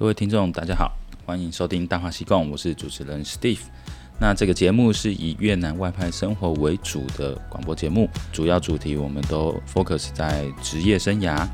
各位听众，大家好，欢迎收听《大话西贡》，我是主持人 Steve。那这个节目是以越南外派生活为主的广播节目，主要主题我们都 focus 在职业生涯、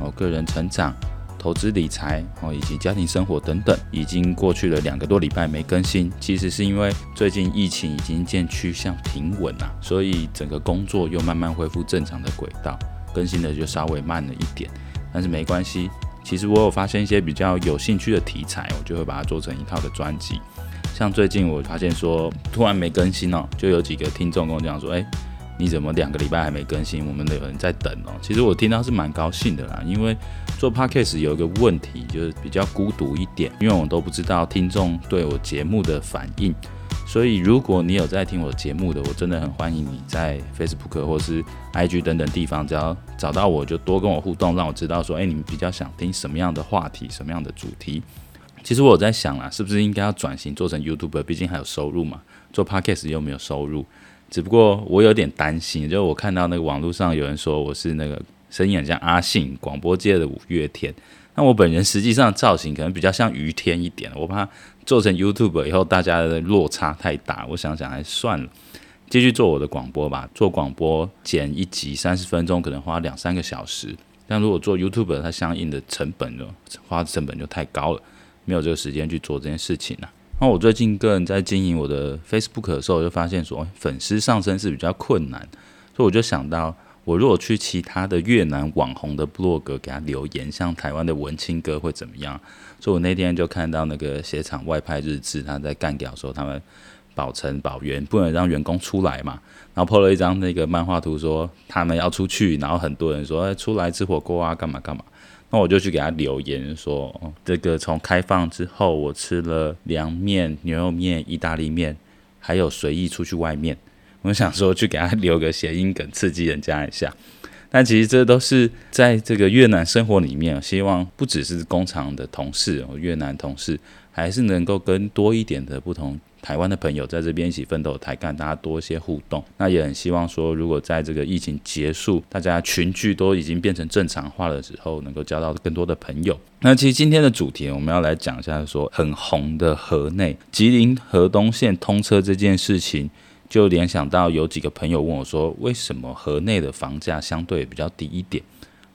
哦个人成长、投资理财哦以及家庭生活等等。已经过去了两个多礼拜没更新，其实是因为最近疫情已经渐趋向平稳啊，所以整个工作又慢慢恢复正常的轨道，更新的就稍微慢了一点，但是没关系。其实我有发现一些比较有兴趣的题材，我就会把它做成一套的专辑。像最近我发现说，突然没更新哦，就有几个听众跟我讲说，哎，你怎么两个礼拜还没更新？我们有人在等哦。其实我听到是蛮高兴的啦，因为做 Podcast 有一个问题，就是比较孤独一点，因为我都不知道听众对我节目的反应。所以，如果你有在听我节目的，我真的很欢迎你在 Facebook 或是 IG 等等地方，只要找到我就多跟我互动，让我知道说，哎，你们比较想听什么样的话题，什么样的主题。其实我有在想啦，是不是应该要转型做成 YouTuber？毕竟还有收入嘛。做 Podcast 又没有收入，只不过我有点担心，就我看到那个网络上有人说我是那个声音很像阿信，广播界的五月天。那我本人实际上造型可能比较像于天一点，我怕做成 YouTube 以后大家的落差太大，我想想还算了，继续做我的广播吧。做广播剪一集三十分钟可能花两三个小时，但如果做 YouTube，它相应的成本就花的成本就太高了，没有这个时间去做这件事情了。那我最近个人在经营我的 Facebook 的时候，就发现说粉丝上升是比较困难，所以我就想到。我如果去其他的越南网红的部落格给他留言，像台湾的文青哥会怎么样？所以我那天就看到那个鞋厂外派日志，他在干掉说他们保成保员不能让员工出来嘛，然后 po 了一张那个漫画图，说他们要出去，然后很多人说，哎，出来吃火锅啊，干嘛干嘛？那我就去给他留言说，这个从开放之后，我吃了凉面、牛肉面、意大利面，还有随意出去外面。我想说去给他留个谐音梗，刺激人家一下。但其实这都是在这个越南生活里面，希望不只是工厂的同事，越南同事，还是能够跟多一点的不同台湾的朋友在这边一起奋斗抬干，大家多一些互动。那也很希望说，如果在这个疫情结束，大家群聚都已经变成正常化的时候，能够交到更多的朋友。那其实今天的主题，我们要来讲一下说很红的河内吉林河东线通车这件事情。就联想到有几个朋友问我说：“为什么河内的房价相对比较低一点？”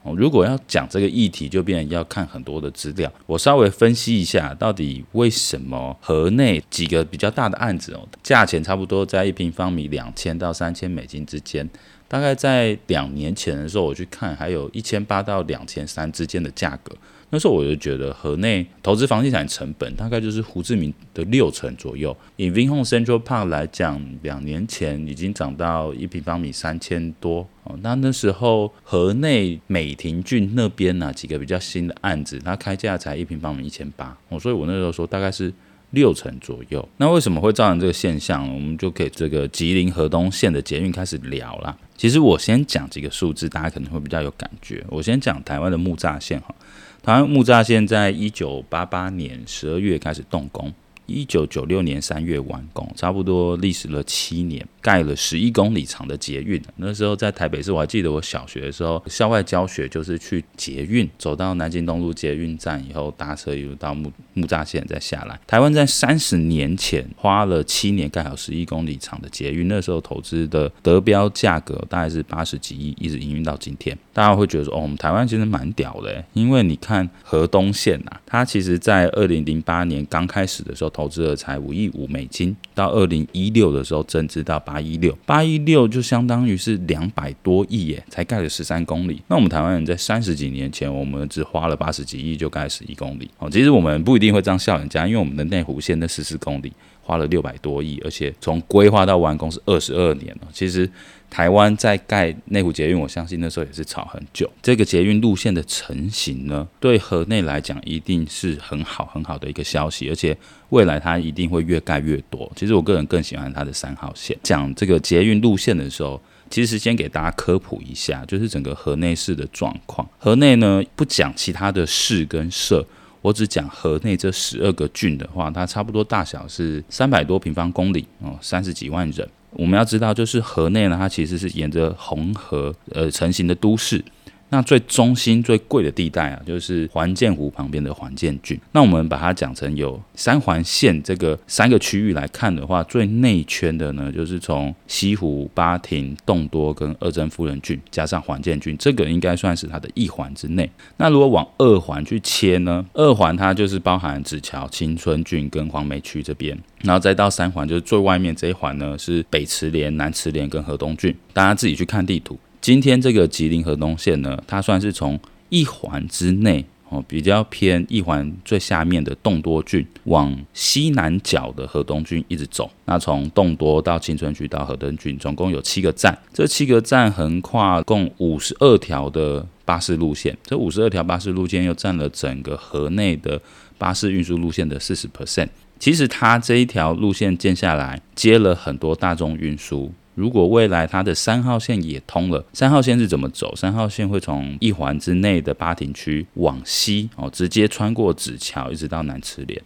哦，如果要讲这个议题，就变要看很多的资料。我稍微分析一下，到底为什么河内几个比较大的案子哦，价钱差不多在一平方米两千到三千美金之间。大概在两年前的时候，我去看，还有一千八到两千三之间的价格。那时候我就觉得河内投资房地产成本大概就是胡志明的六成左右。以 Vinhome Central Park 来讲，两年前已经涨到一平方米三千多哦。那那时候河内美亭郡那边呢、几个比较新的案子，它开价才一平方米一千八哦。所以我那时候说大概是六成左右。那为什么会造成这个现象？我们就可以这个吉林河东线的捷运开始聊啦。其实我先讲几个数字，大家可能会比较有感觉。我先讲台湾的木栅线哈。台湾木栅线在一九八八年十二月开始动工，一九九六年三月完工，差不多历时了七年。盖了十一公里长的捷运，那时候在台北市，我还记得我小学的时候，校外教学就是去捷运，走到南京东路捷运站以后，搭车一路到木木栅线再下来。台湾在三十年前花了七年盖好十一公里长的捷运，那时候投资的得标价格大概是八十几亿，一直营运到今天。大家会觉得说，哦，我们台湾其实蛮屌的，因为你看河东线啊，它其实在二零零八年刚开始的时候投资了才五亿五美金，到二零一六的时候增资到。八一六，八一六就相当于是两百多亿耶，才盖了十三公里。那我们台湾人在三十几年前，我们只花了八十几亿就盖十一公里。哦，其实我们不一定会这样笑人家，因为我们的内湖线的十四公里花了六百多亿，而且从规划到完工是二十二年了。其实。台湾在盖内湖捷运，我相信那时候也是吵很久。这个捷运路线的成型呢，对河内来讲一定是很好很好的一个消息，而且未来它一定会越盖越多。其实我个人更喜欢它的三号线。讲这个捷运路线的时候，其实先给大家科普一下，就是整个河内市的状况。河内呢，不讲其他的市跟社，我只讲河内这十二个郡的话，它差不多大小是三百多平方公里哦，三十几万人。我们要知道，就是河内呢，它其实是沿着红河呃成型的都市。那最中心最贵的地带啊，就是环建湖旁边的环建郡。那我们把它讲成有三环线这个三个区域来看的话，最内圈的呢，就是从西湖、八亭、洞多跟二曾夫人郡加上环建郡，这个应该算是它的一环之内。那如果往二环去切呢，二环它就是包含子乔、青春郡跟黄梅区这边，然后再到三环，就是最外面这一环呢，是北池连、南池连跟河东郡。大家自己去看地图。今天这个吉林河东线呢，它算是从一环之内哦，比较偏一环最下面的洞多郡往西南角的河东郡一直走。那从洞多到青春区到河东郡，总共有七个站。这七个站横跨共五十二条的巴士路线。这五十二条巴士路线又占了整个河内的巴士运输路线的四十 percent。其实它这一条路线建下来，接了很多大众运输。如果未来它的三号线也通了，三号线是怎么走？三号线会从一环之内的八亭区往西哦，直接穿过子桥，一直到南池连。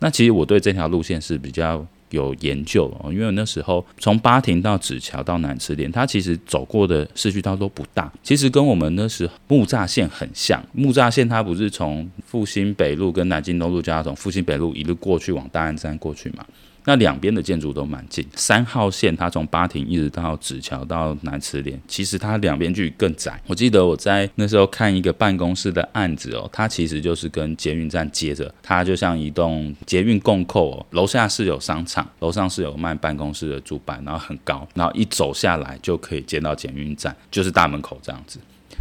那其实我对这条路线是比较有研究哦，因为那时候从八亭到子桥到南池连，它其实走过的市区道都不大，其实跟我们那时木栅线很像。木栅线它不是从复兴北路跟南京东路，交叉从复兴北路一路过去往大安站过去嘛？那两边的建筑都蛮近，三号线它从八亭一直到子乔到南池连，其实它两边距离更窄。我记得我在那时候看一个办公室的案子哦，它其实就是跟捷运站接着，它就像一栋捷运共构哦，楼下是有商场，楼上是有卖办公室的主板，然后很高，然后一走下来就可以接到捷运站，就是大门口这样子。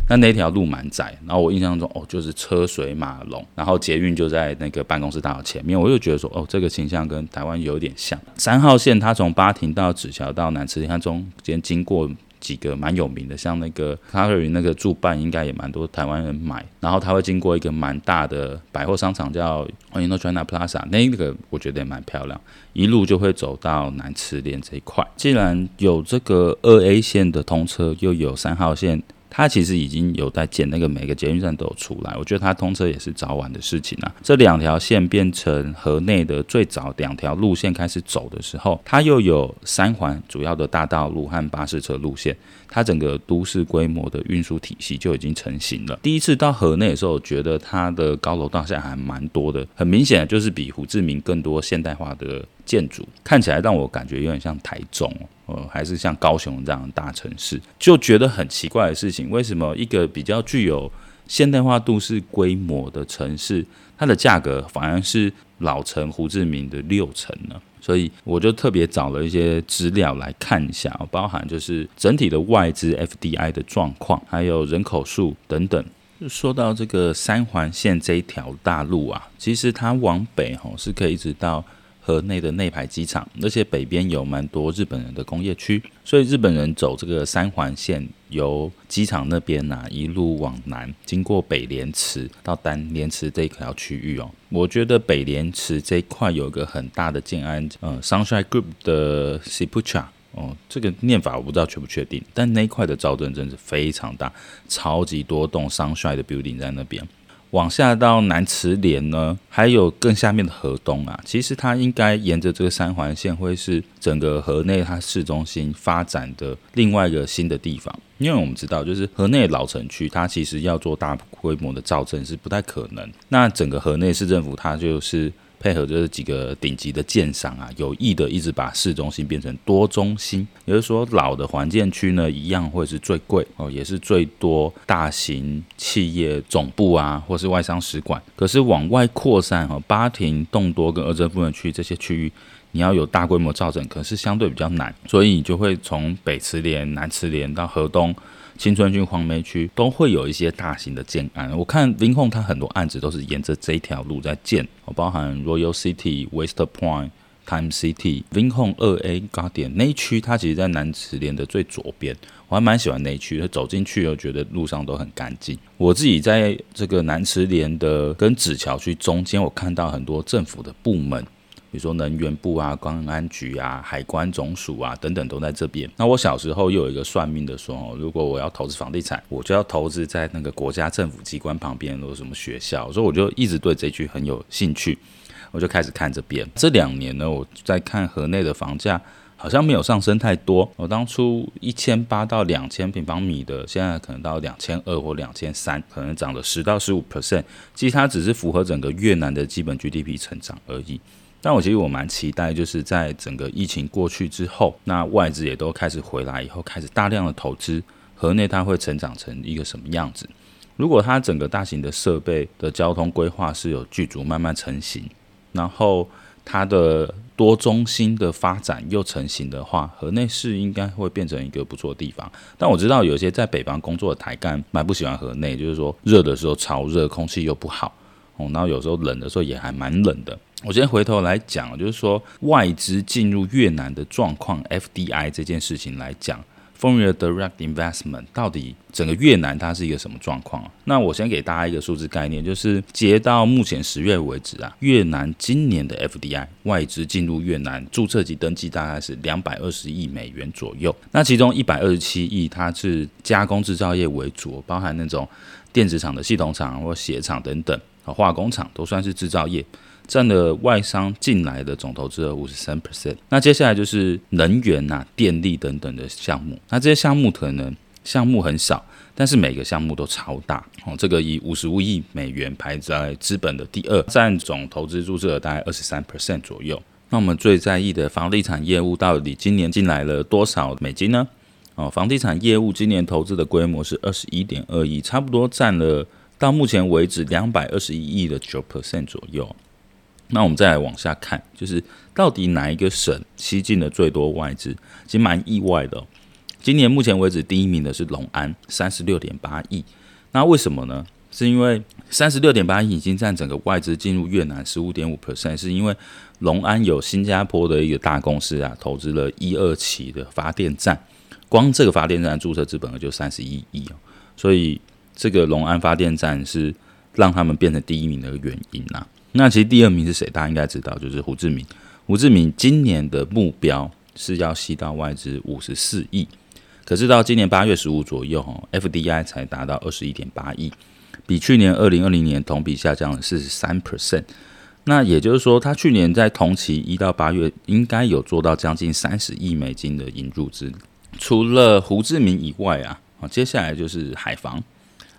那那条路蛮窄，然后我印象中哦，就是车水马龙，然后捷运就在那个办公室大楼前面，我就觉得说哦，这个形象跟台湾有点像。三号线它从八亭到紫桥到南池，它中间经过几个蛮有名的，像那个卡克云那个驻办，应该也蛮多台湾人买。然后它会经过一个蛮大的百货商场叫 Indochina Plaza，那个我觉得也蛮漂亮，一路就会走到南池连这一块。既然有这个二 A 线的通车，又有三号线。它其实已经有在建，那个每个捷运站都有出来，我觉得它通车也是早晚的事情啊。这两条线变成河内的最早两条路线开始走的时候，它又有三环主要的大道路和巴士车路线，它整个都市规模的运输体系就已经成型了。第一次到河内的时候，觉得它的高楼大厦还蛮多的，很明显就是比胡志明更多现代化的建筑，看起来让我感觉有点像台中。呃，还是像高雄这样的大城市，就觉得很奇怪的事情，为什么一个比较具有现代化都市规模的城市，它的价格反而是老城胡志明的六成呢？所以我就特别找了一些资料来看一下，包含就是整体的外资 FDI 的状况，还有人口数等等。说到这个三环线这一条大路啊，其实它往北吼是可以一直到。河内的内排机场，而且北边有蛮多日本人的工业区，所以日本人走这个三环线，由机场那边呐、啊、一路往南，经过北莲池到丹莲池这一条区域哦。我觉得北莲池这一块有一个很大的建安，呃，Sunshine Group 的 Ciputra 哦，这个念法我不知道确不确定，但那一块的造镇真是非常大，超级多栋 Sunshine 的 building 在那边。往下到南池连呢，还有更下面的河东啊，其实它应该沿着这个三环线，会是整个河内它市中心发展的另外一个新的地方。因为我们知道，就是河内老城区，它其实要做大规模的造镇是不太可能。那整个河内市政府，它就是。配合就是几个顶级的建商啊，有意的一直把市中心变成多中心，也就是说，老的环建区呢，一样会是最贵哦，也是最多大型企业总部啊，或是外商使馆。可是往外扩散哈，八亭、洞多跟二曾夫人区这些区域，你要有大规模造镇，可是相对比较难，所以你就会从北池连、南池连到河东。青春区、黄梅区都会有一些大型的建案。我看 Vinhome 它很多案子都是沿着这一条路在建，包含 Royal City、West Point、Time City、Vinhome 二 A、Guardian 那一区，它其实在南池连的最左边，我还蛮喜欢那一区。走进去又觉得路上都很干净。我自己在这个南池连的跟紫桥区中间，我看到很多政府的部门。比如说能源部啊、公安局啊、海关总署啊等等都在这边。那我小时候又有一个算命的说，如果我要投资房地产，我就要投资在那个国家政府机关旁边，有什么学校，所以我就一直对这句很有兴趣，我就开始看这边。这两年呢，我在看河内的房价好像没有上升太多。我当初一千八到两千平方米的，现在可能到两千二或两千三，可能涨了十到十五 percent。其实它只是符合整个越南的基本 GDP 成长而已。但我其实我蛮期待，就是在整个疫情过去之后，那外资也都开始回来以后，开始大量的投资，河内它会成长成一个什么样子？如果它整个大型的设备的交通规划是有剧组慢慢成型，然后它的多中心的发展又成型的话，河内市应该会变成一个不错的地方。但我知道有些在北方工作的台干蛮不喜欢河内，就是说热的时候超热，空气又不好哦，然后有时候冷的时候也还蛮冷的。我先回头来讲，就是说外资进入越南的状况，FDI 这件事情来讲。Foreign Direct Investment 到底整个越南它是一个什么状况？那我先给大家一个数字概念，就是截到目前十月为止啊，越南今年的 FDI 外资进入越南注册及登记大概是两百二十亿美元左右。那其中一百二十七亿它是加工制造业为主，包含那种电子厂的系统厂或鞋厂等等，化工厂都算是制造业。占了外商进来的总投资额五十三 percent。那接下来就是能源呐、电力等等的项目。那这些项目可能项目很少，但是每个项目都超大哦。这个以五十五亿美元排在资本的第二，占总投资注册额大概二十三 percent 左右。那我们最在意的房地产业务到底今年进来了多少美金呢？哦，房地产业务今年投资的规模是二十一点二亿，差不多占了到目前为止两百二十一亿的九 percent 左右。那我们再来往下看，就是到底哪一个省吸进了最多外资？其实蛮意外的。今年目前为止，第一名的是龙安，三十六点八亿。那为什么呢？是因为三十六点八亿已经占整个外资进入越南十五点五 percent，是因为龙安有新加坡的一个大公司啊，投资了一二期的发电站，光这个发电站注册资本额就三十一亿哦，所以这个龙安发电站是让他们变成第一名的原因呐。那其实第二名是谁？大家应该知道，就是胡志明。胡志明今年的目标是要吸到外资五十四亿，可是到今年八月十五左右，FDI 才达到二十一点八亿，比去年二零二零年同比下降了四十三 percent。那也就是说，他去年在同期一到八月应该有做到将近三十亿美金的引入资。除了胡志明以外啊，接下来就是海防。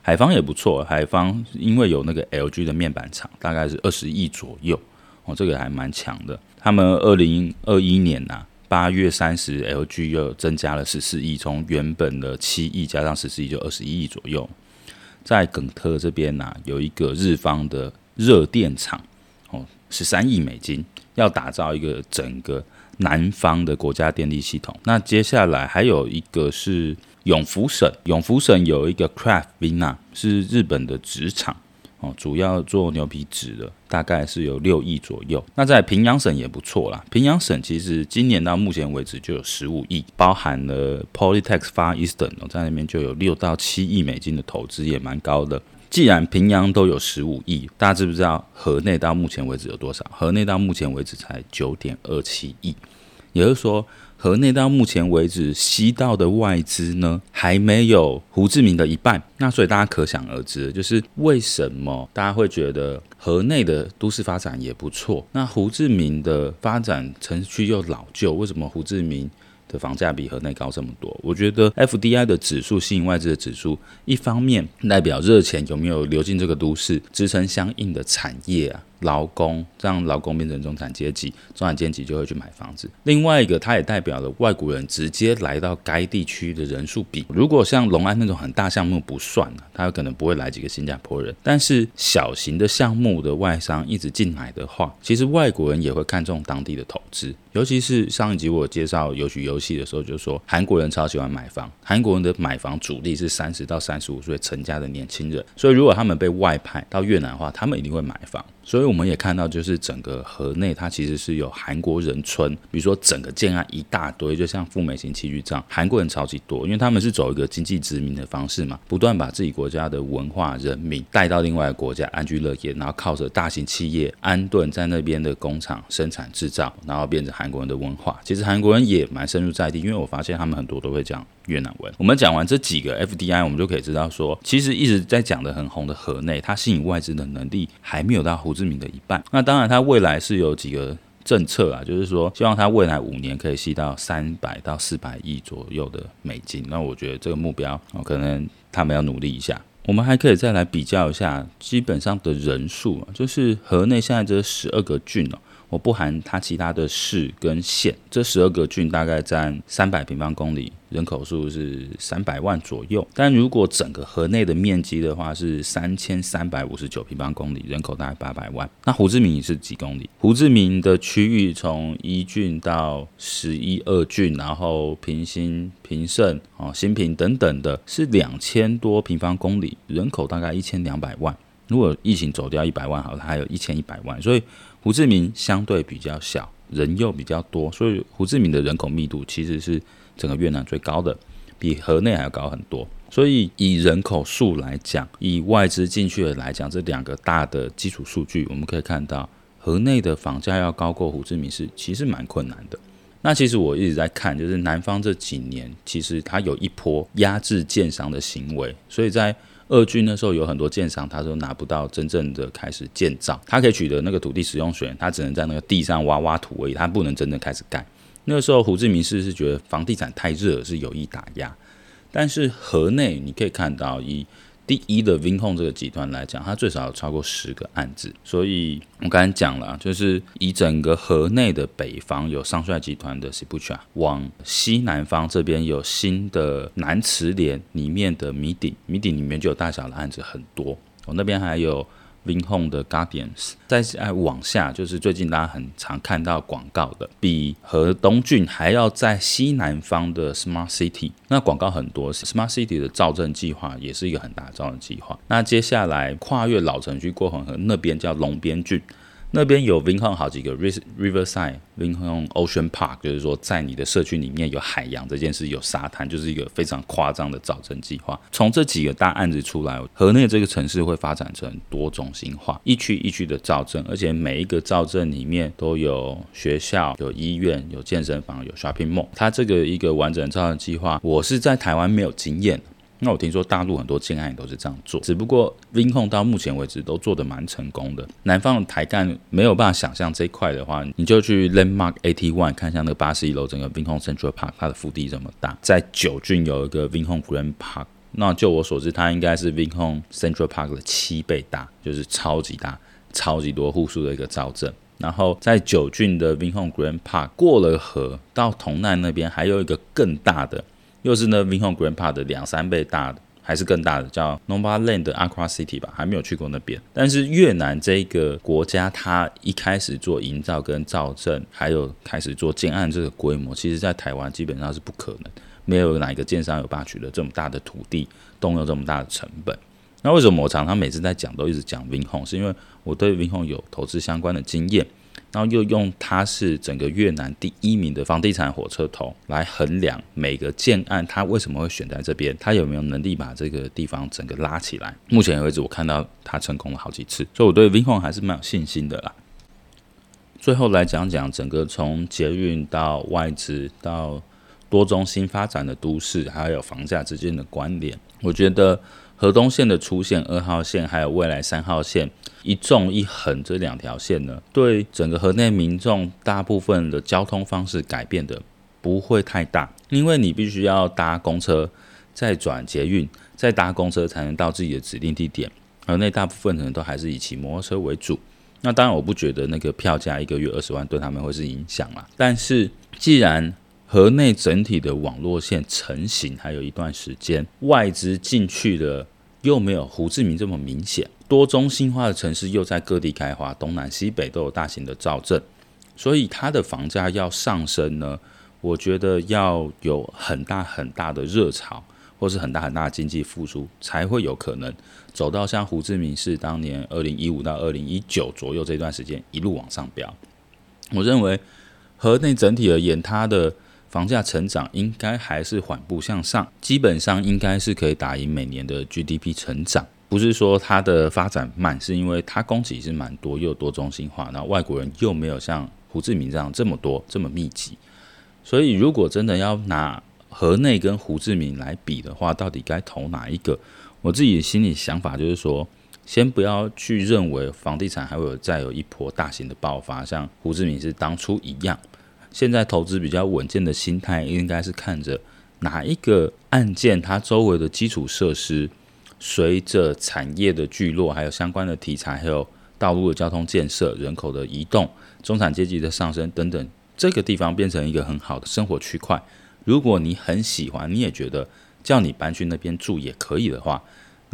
海防也不错，海防因为有那个 LG 的面板厂，大概是二十亿左右哦，这个还蛮强的。他们二零二一年呐、八月三十，LG 又增加了十四亿，从原本的七亿加上十四亿，就二十一亿左右。在耿特这边呢、有一个日方的热电厂哦，十三亿美金，要打造一个整个南方的国家电力系统。那接下来还有一个是。永福省，永福省有一个 Craft Vina，是日本的纸厂哦，主要做牛皮纸的，大概是有六亿左右。那在平阳省也不错啦，平阳省其实今年到目前为止就有十五亿，包含了 Polytech Far Eastern 哦，在那边就有六到七亿美金的投资，也蛮高的。既然平阳都有十五亿，大家知不知道河内到目前为止有多少？河内到目前为止才九点二七亿，也就是说。河内到目前为止吸到的外资呢，还没有胡志明的一半。那所以大家可想而知，就是为什么大家会觉得河内的都市发展也不错，那胡志明的发展城区又老旧，为什么胡志明的房价比河内高这么多？我觉得 FDI 的指数吸引外资的指数，一方面代表热钱有没有流进这个都市，支撑相应的产业啊。劳工，让劳工变成中产阶级，中产阶级就会去买房子。另外一个，它也代表了外国人直接来到该地区的人数比。如果像龙安那种很大项目不算了，他有可能不会来几个新加坡人。但是小型的项目的外商一直进来的话，其实外国人也会看重当地的投资。尤其是上一集我介绍有局游戏的时候，就说韩国人超喜欢买房，韩国人的买房主力是三十到三十五岁成家的年轻人。所以如果他们被外派到越南的话，他们一定会买房。所以我们也看到，就是整个河内它其实是有韩国人村，比如说整个建安一大堆，就像富美型器具这样，韩国人超级多，因为他们是走一个经济殖民的方式嘛，不断把自己国家的文化、人民带到另外一个国家安居乐业，然后靠着大型企业安顿在那边的工厂生产制造，然后变成韩国人的文化。其实韩国人也蛮深入在地，因为我发现他们很多都会讲。越南文，我们讲完这几个 FDI，我们就可以知道说，其实一直在讲的很红的河内，它吸引外资的能力还没有到胡志明的一半。那当然，它未来是有几个政策啊，就是说希望它未来五年可以吸到三百到四百亿左右的美金。那我觉得这个目标，可能他们要努力一下。我们还可以再来比较一下基本上的人数啊，就是河内现在这十二个郡哦。我不含它其他的市跟县，这十二个郡大概占三百平方公里，人口数是三百万左右。但如果整个河内的面积的话是三千三百五十九平方公里，人口大概八百万。那胡志明是几公里？胡志明的区域从一郡到十一二郡，然后平新、平胜、哦新平等等的，是两千多平方公里，人口大概一千两百万。如果疫情走掉一百万，好，它还有一千一百万，所以。胡志明相对比较小，人又比较多，所以胡志明的人口密度其实是整个越南最高的，比河内还要高很多。所以以人口数来讲，以外资进去的来讲，这两个大的基础数据，我们可以看到河内的房价要高过胡志明是其实蛮困难的。那其实我一直在看，就是南方这几年其实它有一波压制建商的行为，所以在。二军那时候有很多建商，他都拿不到真正的开始建造，他可以取得那个土地使用权，他只能在那个地上挖挖土而已，他不能真正开始盖。那个时候胡志明市是觉得房地产太热，是有意打压，但是河内你可以看到以。第一的 Vincom 这个集团来讲，它最少有超过十个案子，所以我刚才讲了，就是以整个河内的北方有上帅集团的 Sipucha，往西南方这边有新的南池连里面的米顶，米顶里面就有大小的案子很多，我那边还有。Vinhome 的 Guardians，再再往下就是最近大家很常看到广告的，比河东郡还要在西南方的 Smart City，那广告很多，Smart City 的造镇计划也是一个很大的造镇计划。那接下来跨越老城区过黄河那边叫龙边郡。那边有 Vinhome 好几个 Riverside Vinhome Ocean Park，就是说在你的社区里面有海洋这件事，有沙滩，就是一个非常夸张的造镇计划。从这几个大案子出来，河内这个城市会发展成多中心化，一区一区的造镇，而且每一个造镇里面都有学校、有医院、有健身房、有 shopping mall。它这个一个完整造镇计划，我是在台湾没有经验。那我听说大陆很多建案也都是这样做，只不过 Vinhome 到目前为止都做得蛮成功的。南方的台干没有办法想象这一块的话，你就去 Landmark Eighty One 看一下那个八十一楼整个 Vinhome Central Park，它的腹地这么大。在九郡有一个 Vinhome Grand Park，那就我所知，它应该是 Vinhome Central Park 的七倍大，就是超级大、超级多户数的一个造镇。然后在九郡的 Vinhome Grand Park 过了河到同奈那边，还有一个更大的。又是呢，Vinhome Grand Park 的两三倍大的，还是更大的，叫 n o b a Land 的 Aqua City 吧，还没有去过那边。但是越南这个国家，它一开始做营造跟造镇，还有开始做建案这个规模，其实在台湾基本上是不可能，没有哪一个建商有办法取得这么大的土地，动用这么大的成本。那为什么我常常每次在讲都一直讲 v i n h o m 是因为我对 v i n h o m 有投资相关的经验。然后又用它是整个越南第一名的房地产火车头来衡量每个建案，它为什么会选在这边，它有没有能力把这个地方整个拉起来？目前为止，我看到它成功了好几次，所以我对 Vinhome 还是蛮有信心的啦。最后来讲讲整个从捷运到外资到多中心发展的都市，还有房价之间的关联，我觉得。河东线的出现，二号线还有未来三号线一纵一横这两条线呢，对整个河内民众大部分的交通方式改变的不会太大，因为你必须要搭公车，再转捷运，再搭公车才能到自己的指定地点。河内大部分人都还是以骑摩托车为主。那当然，我不觉得那个票价一个月二十万对他们会是影响啦。但是既然河内整体的网络线成型还有一段时间，外资进去的又没有胡志明这么明显，多中心化的城市又在各地开花，东南西北都有大型的造镇，所以它的房价要上升呢，我觉得要有很大很大的热潮，或是很大很大的经济复苏，才会有可能走到像胡志明市当年二零一五到二零一九左右这段时间一路往上飙。我认为河内整体而言，它的房价成长应该还是缓步向上，基本上应该是可以打赢每年的 GDP 成长。不是说它的发展慢，是因为它供给是蛮多又多中心化，然后外国人又没有像胡志明这样这么多这么密集。所以如果真的要拿河内跟胡志明来比的话，到底该投哪一个？我自己的心里想法就是说，先不要去认为房地产还会有再有一波大型的爆发，像胡志明是当初一样。现在投资比较稳健的心态，应该是看着哪一个案件，它周围的基础设施随着产业的聚落，还有相关的题材，还有道路的交通建设、人口的移动、中产阶级的上升等等，这个地方变成一个很好的生活区块。如果你很喜欢，你也觉得叫你搬去那边住也可以的话。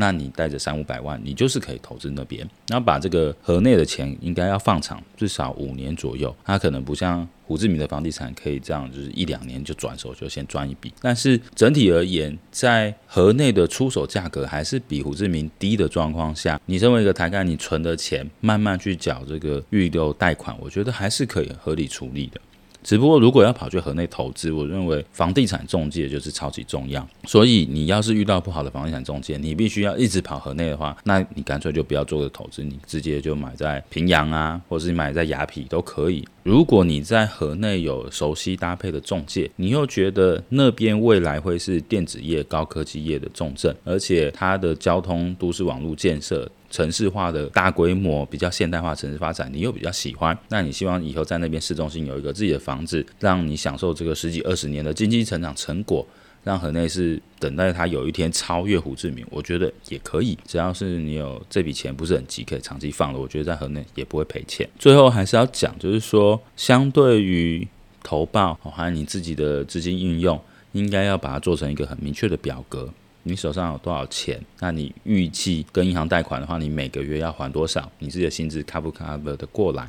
那你带着三五百万，你就是可以投资那边，然后把这个河内的钱应该要放长，至少五年左右。它可能不像胡志明的房地产可以这样，就是一两年就转手就先赚一笔。但是整体而言，在河内的出手价格还是比胡志明低的状况下，你身为一个台干，你存的钱慢慢去缴这个预留贷款，我觉得还是可以合理处理的。只不过，如果要跑去河内投资，我认为房地产中介就是超级重要。所以，你要是遇到不好的房地产中介，你必须要一直跑河内的话，那你干脆就不要做个投资，你直接就买在平阳啊，或是买在雅痞都可以。如果你在河内有熟悉搭配的中介，你又觉得那边未来会是电子业、高科技业的重镇，而且它的交通都市网络建设。城市化的大规模、比较现代化城市发展，你又比较喜欢，那你希望以后在那边市中心有一个自己的房子，让你享受这个十几二十年的经济成长成果，让河内市等待它有一天超越胡志明，我觉得也可以。只要是你有这笔钱不是很急，可以长期放的，我觉得在河内也不会赔钱。最后还是要讲，就是说，相对于投报，还有你自己的资金运用，应该要把它做成一个很明确的表格。你手上有多少钱？那你预计跟银行贷款的话，你每个月要还多少？你自己的薪资 cover 不 cover 的过来？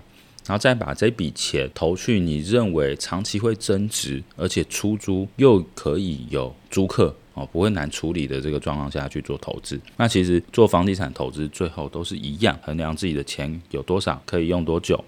然后再把这笔钱投去你认为长期会增值，而且出租又可以有租客哦，不会难处理的这个状况下去做投资。那其实做房地产投资最后都是一样，衡量自己的钱有多少，可以用多久。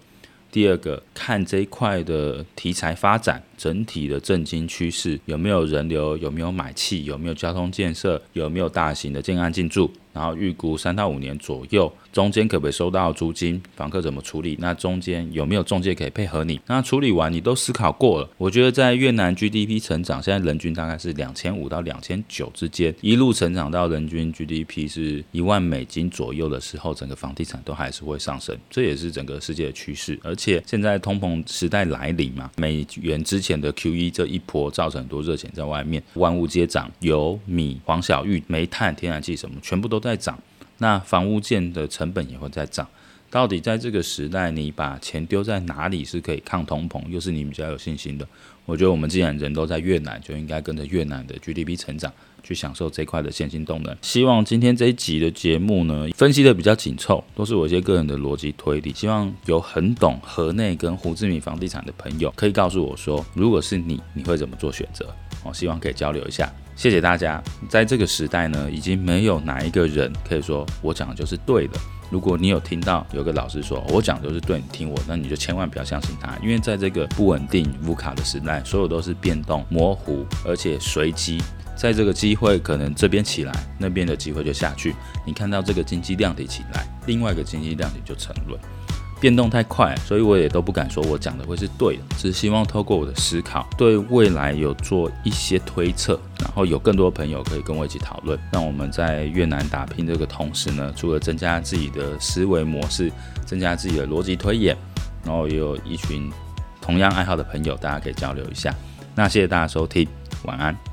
第二个，看这一块的题材发展，整体的震惊趋势有没有人流，有没有买气，有没有交通建设，有没有大型的建案进驻。然后预估三到五年左右，中间可不可以收到租金？房客怎么处理？那中间有没有中介可以配合你？那处理完你都思考过了，我觉得在越南 GDP 成长，现在人均大概是两千五到两千九之间，一路成长到人均 GDP 是一万美金左右的时候，整个房地产都还是会上升，这也是整个世界的趋势。而且现在通膨时代来临嘛，美元之前的 QE 这一波造成很多热钱在外面，万物皆涨，油、米、黄小玉、煤炭、天然气什么全部都在涨，那房屋建的成本也会在涨。到底在这个时代，你把钱丢在哪里是可以抗通膨，又是你比较有信心的？我觉得我们既然人都在越南，就应该跟着越南的 GDP 成长，去享受这块的现金动能。希望今天这一集的节目呢，分析的比较紧凑，都是我一些个人的逻辑推理。希望有很懂河内跟胡志明房地产的朋友，可以告诉我说，如果是你，你会怎么做选择？我希望可以交流一下。谢谢大家。在这个时代呢，已经没有哪一个人可以说我讲的就是对的。如果你有听到有个老师说我讲的是对，你听我，那你就千万不要相信他，因为在这个不稳定、无卡的时代，所有都是变动、模糊，而且随机。在这个机会可能这边起来，那边的机会就下去。你看到这个经济量体起来，另外一个经济量体就沉沦。变动太快，所以我也都不敢说我讲的会是对的，只希望透过我的思考，对未来有做一些推测，然后有更多朋友可以跟我一起讨论。让我们在越南打拼这个同时呢，除了增加自己的思维模式，增加自己的逻辑推演，然后也有一群同样爱好的朋友，大家可以交流一下。那谢谢大家收听，晚安。